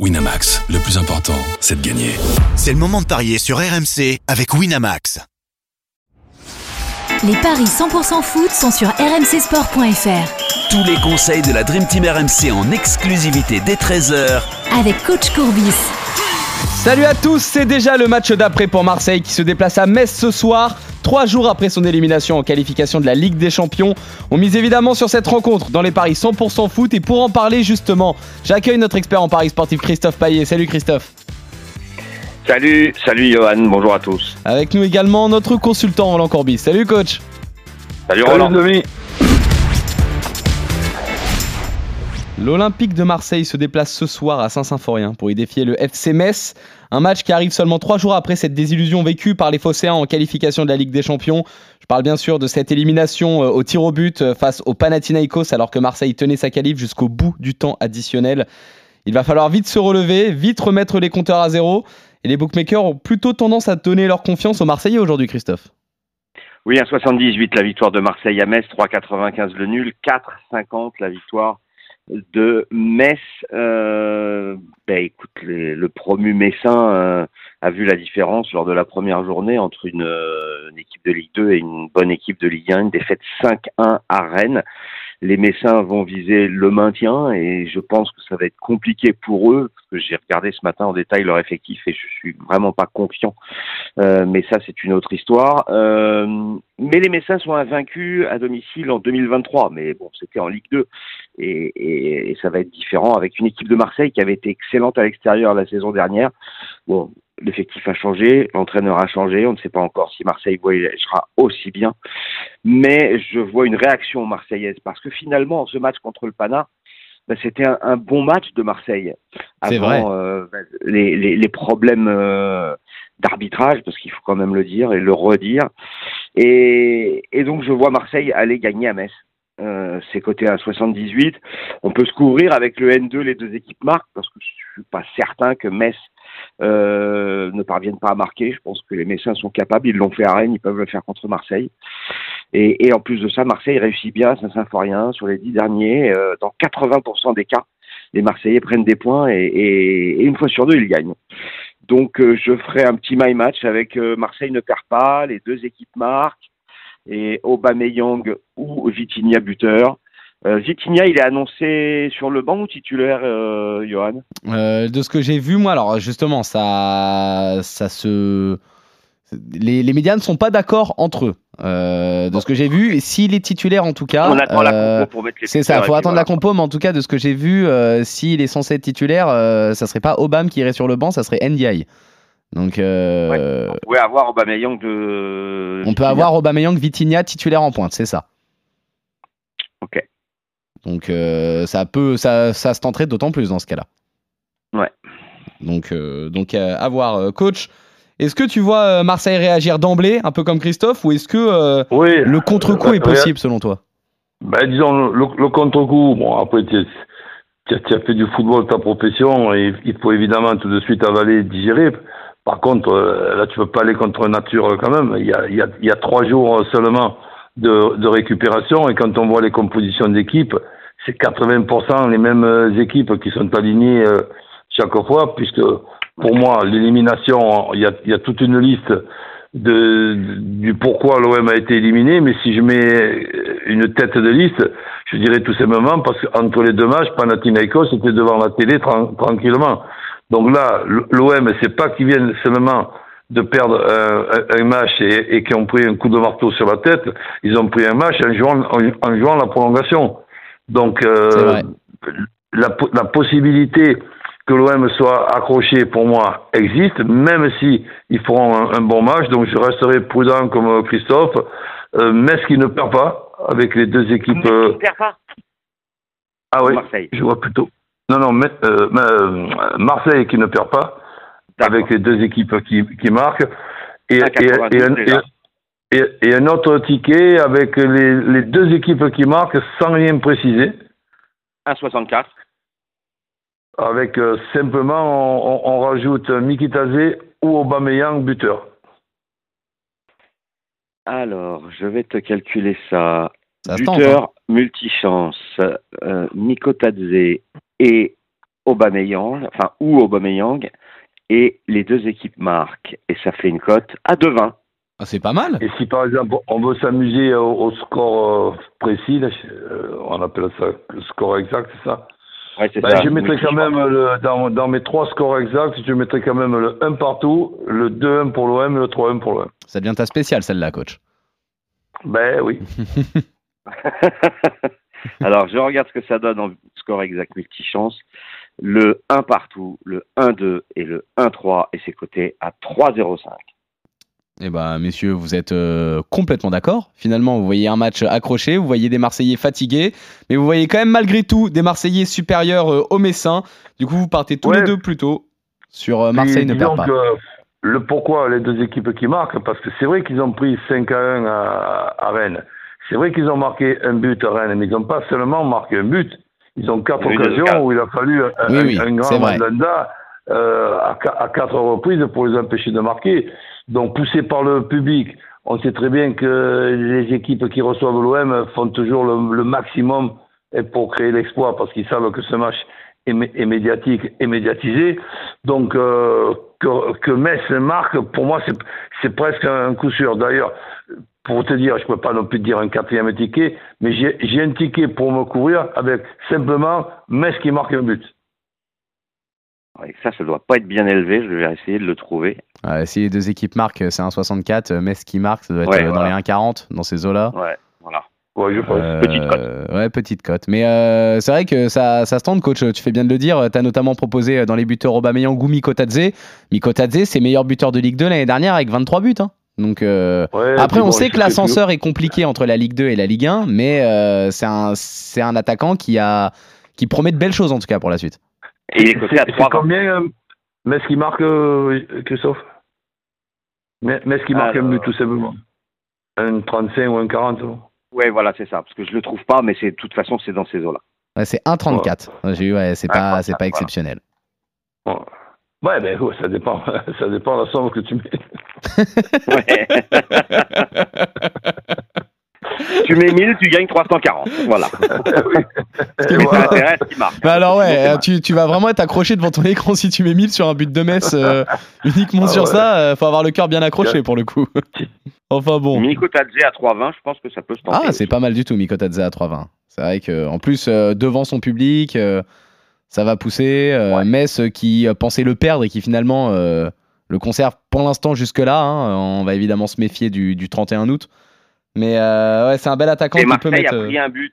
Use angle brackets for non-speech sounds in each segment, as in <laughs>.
Winamax, le plus important, c'est de gagner. C'est le moment de parier sur RMC avec Winamax. Les paris 100% foot sont sur rmcsport.fr. Tous les conseils de la Dream Team RMC en exclusivité dès 13h Avec coach Courbis. Salut à tous, c'est déjà le match d'après pour Marseille qui se déplace à Metz ce soir. Trois jours après son élimination en qualification de la Ligue des Champions, on mise évidemment sur cette rencontre dans les paris 100% foot et pour en parler justement, j'accueille notre expert en paris sportif Christophe Paillet. Salut Christophe. Salut, salut Johan, bonjour à tous. Avec nous également notre consultant Roland Corbis. Salut coach. Salut Roland. L'Olympique de Marseille se déplace ce soir à Saint-Symphorien pour y défier le FC Metz. Un match qui arrive seulement trois jours après cette désillusion vécue par les Phocéens en qualification de la Ligue des Champions. Je parle bien sûr de cette élimination euh, au tir au but euh, face au Panathinaikos alors que Marseille tenait sa qualif jusqu'au bout du temps additionnel. Il va falloir vite se relever, vite remettre les compteurs à zéro. Et les bookmakers ont plutôt tendance à donner leur confiance aux Marseillais aujourd'hui, Christophe. Oui, à 78 la victoire de Marseille à Metz, 3,95 le nul, 4,50 la victoire de Metz. Euh, ben, écoute, le promu Messin euh, a vu la différence lors de la première journée entre une, euh, une, équipe de Ligue 2 et une bonne équipe de Ligue 1, une défaite 5-1 à Rennes les Messins vont viser le maintien et je pense que ça va être compliqué pour eux parce que j'ai regardé ce matin en détail leur effectif et je suis vraiment pas confiant. Euh, mais ça c'est une autre histoire. Euh, mais les Messins sont invaincus à domicile en 2023, mais bon c'était en Ligue 2 et, et, et, ça va être différent avec une équipe de Marseille qui avait été excellente à l'extérieur la saison dernière. Bon, l'effectif a changé, l'entraîneur a changé, on ne sait pas encore si Marseille sera aussi bien, mais je vois une réaction marseillaise parce que finalement, ce match contre le Pana, ben, c'était un, bon match de Marseille avant euh, ben, les, les, les, problèmes euh, d'arbitrage, parce qu'il faut quand même le dire et le redire. Et, et, donc je vois Marseille aller gagner à Metz. Euh, c'est coté à 78. On peut se couvrir avec le N2, les deux équipes marquent, parce que je suis pas certain que Metz euh, ne parviennent pas à marquer. Je pense que les Messins sont capables. Ils l'ont fait à Rennes, ils peuvent le faire contre Marseille. Et, et en plus de ça, Marseille réussit bien à Saint-Symphorien sur les dix derniers. Euh, dans 80% des cas, les Marseillais prennent des points et, et, une fois sur deux, ils gagnent. Donc euh, je ferai un petit my match avec euh, Marseille ne perd pas, les deux équipes marquent et Aubameyang ou Vitinha buteur. Euh, Vitinha, il est annoncé sur le banc ou titulaire, euh, Johan? Euh, De ce que j'ai vu, moi, alors justement, ça, ça se. Les, les médias ne sont pas d'accord entre eux. Euh, de ce que j'ai vu, s'il est titulaire en tout cas, on attend la compo pour mettre les C'est ça, il faut attendre la compo, mais en tout cas, de ce que j'ai vu, s'il est censé être titulaire, ça serait pas Obama qui irait sur le banc, ça serait NDI. Donc, ouais, on avoir Aubameyang de. On peut avoir Aubameyang Vitinha titulaire en pointe, c'est ça. Ok. Donc euh, ça peut, ça, ça se tenterait d'autant plus dans ce cas-là. Ouais. Donc, euh, donc euh, à voir, coach. Est-ce que tu vois Marseille réagir d'emblée, un peu comme Christophe, ou est-ce que oui, le contre-coup est possible selon toi? Ben, Disons, le, le contre-coup, bon, après, tu as, fait du football ta profession, et il faut évidemment tout de suite avaler, digérer. Par contre, là, tu peux pas aller contre nature quand même. Il y a, il y a, trois jours seulement de, récupération, et quand on voit les compositions d'équipe, c'est 80% les mêmes euh, équipes qui sont alignées euh, chaque fois, puisque pour moi, l'élimination, il y a, y a, toute une liste de, du pourquoi l'OM a été éliminé, mais si je mets une tête de liste, je dirais tout simplement parce qu'entre les deux matchs, Panathinaikos était devant la télé tranquillement. Donc là, l'OM, c'est pas qu'ils viennent seulement de perdre un, un match et, et qui ont pris un coup de marteau sur la tête, ils ont pris un match en jouant, en, en jouant la prolongation. Donc, euh, la, la, possibilité que l'OM soit accroché, pour moi, existe, même si ils feront un, un, bon match. Donc, je resterai prudent comme Christophe. Euh, Metz qui ne perd pas avec les deux équipes. Metz qui ne perd pas Ah oui, je vois plutôt. Non, non, mais, euh, euh, Marseille qui ne perd pas avec les deux équipes qui, qui marquent. Et, et, et, un, et, et, un autre ticket avec les, les, deux équipes qui marquent sans rien préciser. 1,64. Avec euh, simplement, on, on, rajoute Mikitazé ou Aubameyang buteur. Alors, je vais te calculer ça. ça buteur hein. multichance, euh, Mikotadze et Aubameyang, enfin ou Aubameyang, et les deux équipes marquent, et ça fait une cote à 2,20. Ah, c'est pas mal. Et si par exemple on veut s'amuser au, au score euh, précis, là, euh, on appelle ça le score exact, c'est ça? Ouais, c'est Ben, ça. Je mettrais Oui, quand même, le, dans, dans mes trois scores exacts, je mettrais quand même le 1 partout, le 2-1 pour l'OM et le 3-1 pour l'OM. Ça devient ta spéciale, celle-là, coach. Ben oui. <laughs> <laughs> Alors, je regarde ce que ça donne en score exact multichance. Le 1 partout, le 1-2 et le 1-3, et c'est coté à 3,05. Eh ben, messieurs, vous êtes euh, complètement d'accord. Finalement, vous voyez un match accroché, vous voyez des Marseillais fatigués, mais vous voyez quand même malgré tout des Marseillais supérieurs euh, aux Messins. Du coup, vous partez tous Ouais. les deux plutôt sur euh, Marseille ne perd pas. que le pourquoi les deux équipes qui marquent, parce que c'est vrai qu'ils ont pris 5 à 1 à, à Rennes. C'est vrai qu'ils ont marqué un but à Rennes, mais ils n'ont pas seulement marqué un but. Ils ont quatre Oui, deux, quatre. occasions où il a fallu un, Oui, un- oui, un c'est grand mandanda euh, à, qua- à quatre reprises pour les empêcher de marquer. Donc poussés par le public, on sait très bien que les équipes qui reçoivent l'OM font toujours le, le maximum pour créer l'exploit parce qu'ils savent que ce match est, mé- est médiatique et médiatisé. Donc euh, que, que Metz marque, pour moi, c'est- c'est presque un coup sûr. D'ailleurs, pour te dire, je ne peux pas non plus te dire un quatrième ticket, mais j'ai un ticket pour me couvrir avec simplement Metz qui marque un but. Ouais, ça, ça doit pas être bien élevé. Je vais essayer de le trouver. Ouais, si les deux équipes marquent, c'est un 64. euh, Metz qui marque, ça doit être Ouais, euh, dans voilà. les 1,40 dans ces eaux-là. Ouais, voilà. Ouais, je pense. Euh, Petite cote. Ouais, petite cote. Mais euh, c'est vrai que ça, ça se tente, coach. Tu fais bien de le dire. Tu as notamment proposé dans les buteurs Aubameyang ou Mikotadze. Mikotadze, c'est meilleur buteur de Ligue 2 l'année dernière avec 23 buts. hein. Donc euh, Ouais, après, on bon, sait que l'ascenseur est compliqué entre la Ligue 2 et la Ligue 1, mais euh, c'est un, c'est un attaquant qui a qui promet de belles choses en tout cas pour la suite. Et il est coté à C'est 3,20. combien euh, Metz qui marque, euh, Christophe? Me- Metz qui marque un but tout simplement. Un 35 ou un 40 bon. Ouais, voilà, c'est ça. Parce que je le trouve pas, mais c'est de toute façon, c'est dans ces eaux-là. Ouais, c'est 1,34. J'ai eu, ouais, c'est Ouais, pas, c'est pas voilà. exceptionnel. Bon. Ouais, ben ouais, ça dépend. <laughs> ça dépend de la somme que tu mets. Ouais. <laughs> tu mets 1000, tu gagnes 340. Voilà. Et Mais voilà. ça intéresse qui marque. Bah alors ouais, mal. tu, tu vas vraiment être accroché devant ton écran si tu mets 1000 sur un but de Metz euh, <laughs> uniquement Ah sur ouais. ça. euh, faut avoir le cœur bien accroché pour le coup. enfin bon. Miko Tadze à 3,20, je pense que ça peut se tenter. Ah, c'est pas mal du tout, Mikotadze à 3,20. C'est vrai que en plus euh, devant son public, euh, ça va pousser. Euh, Ouais. Metz euh, qui euh, pensait le perdre et qui finalement euh, le conserve pour l'instant jusque-là. hein. On va évidemment se méfier du, du 31 août. Mais euh, ouais, c'est un bel attaquant Et qui peut Marseille mettre. a pris un but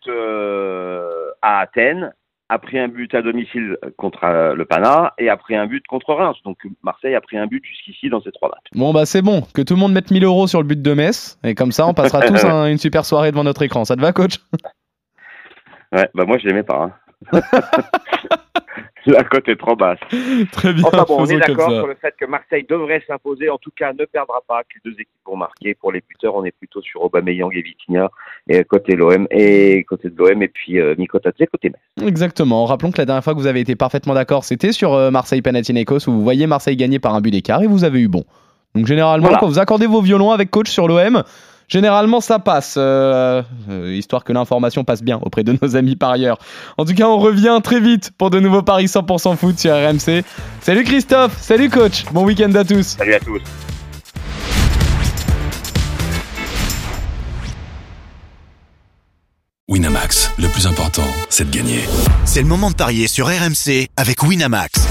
à Athènes, a pris un but à domicile contre le Pana et a pris un but contre Reims. Donc Marseille a pris un but jusqu'ici dans ces trois matchs. Bon bah c'est bon, que tout le monde mette 1000 euros sur le but de Metz et comme ça on passera <laughs> tous un- une super soirée devant notre écran. Ça te va, coach? Ouais, bah moi je l'aimais pas. hein. <laughs> La cote est trop basse. Très bien. Enfin bon, on est d'accord sur le fait que Marseille devrait s'imposer. En tout cas, ne perdra pas que deux équipes vont marquer. Pour les buteurs, on est plutôt sur Aubameyang et Vitinha et côté l'OM et côté de l'OM et puis euh, Mikotadze côté Metz. Exactement. Rappelons que la dernière fois que vous avez été parfaitement d'accord, c'était sur euh, Marseille-Panathinaikos où vous voyez Marseille gagner par un but d'écart et vous avez eu bon. Donc généralement, Voilà. quand vous accordez vos violons avec coach sur l'OM, généralement ça passe, euh, euh, histoire que l'information passe bien auprès de nos amis parieurs. En tout cas, on revient très vite pour de nouveaux paris 100% foot sur RMC. Salut Christophe, salut coach, bon week-end à tous. Salut à tous. Winamax, le plus important, c'est de gagner. C'est le moment de parier sur RMC avec Winamax.